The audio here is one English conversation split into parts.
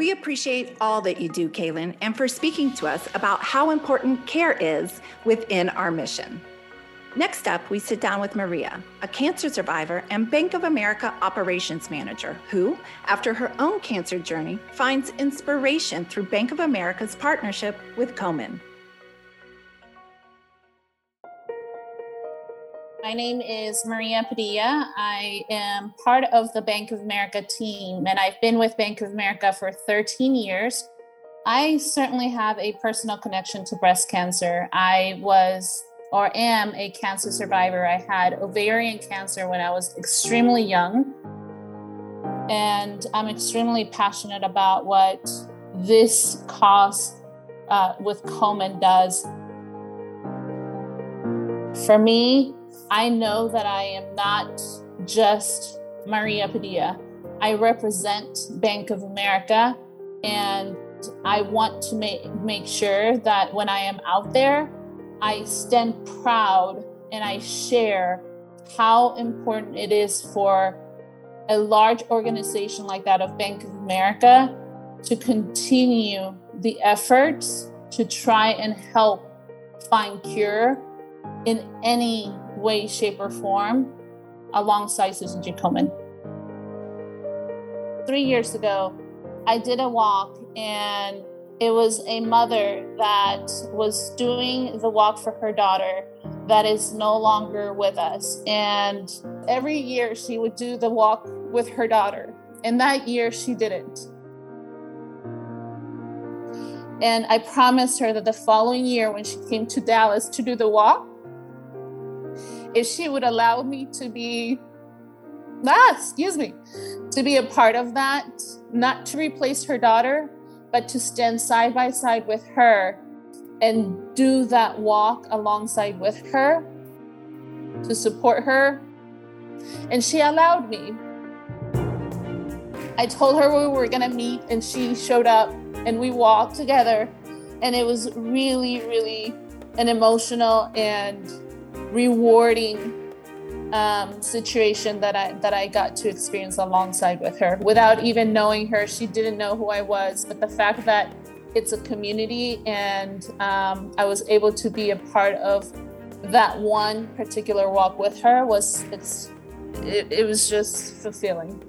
We appreciate all that you do, Kaylin, and for speaking to us about how important care is within our mission. Next up, we sit down with Maria, a cancer survivor and Bank of America operations manager, who, after her own cancer journey, finds inspiration through Bank of America's partnership with Komen. My name is Maria Padilla. I am part of the Bank of America team, and I've been with Bank of America for 13 years. I certainly have a personal connection to breast cancer. I was or am a cancer survivor. I had ovarian cancer when I was extremely young. And I'm extremely passionate about what this cause uh, with Komen does. For me, I know that I am not just Maria Padilla. I represent Bank of America and I want to make, make sure that when I am out there, I stand proud and I share how important it is for a large organization like that of Bank of America to continue the efforts to try and help find cure in any way, shape, or form alongside Susan G. Komen. Three years ago, I did a walk and it was a mother that was doing the walk for her daughter that is no longer with us. And every year she would do the walk with her daughter. And that year she didn't. And I promised her that the following year, when she came to Dallas to do the walk, if she would allow me to be, ah, excuse me, to be a part of that, not to replace her daughter, but to stand side by side with her and do that walk alongside with her to support her. And she allowed me. I told her we were going to meet, and she showed up, and we walked together. And it was really, really an emotional and rewarding um, situation that I that I got to experience alongside with her. Without even knowing her, she didn't know who I was. But the fact that it's a community and um, I was able to be a part of that one particular walk with her was it's it, it was just fulfilling.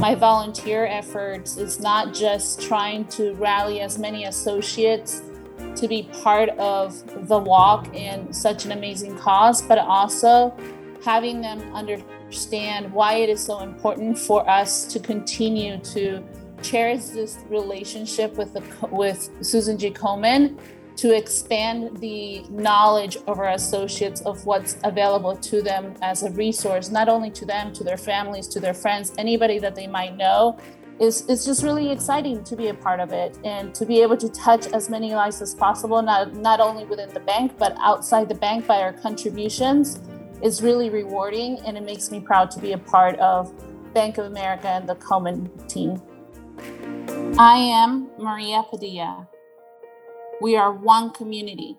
My volunteer efforts is not just trying to rally as many associates to be part of the walk in such an amazing cause, but also having them understand why it is so important for us to continue to cherish this relationship with the with Susan G. Komen to expand the knowledge of our associates of what's available to them as a resource, not only to them, to their families, to their friends, anybody that they might know, it's, it's just really exciting to be a part of it and to be able to touch as many lives as possible, not, not only within the bank, but outside the bank by our contributions is really rewarding. And it makes me proud to be a part of Bank of America and the Komen team. I am Maria Padilla. We are one community.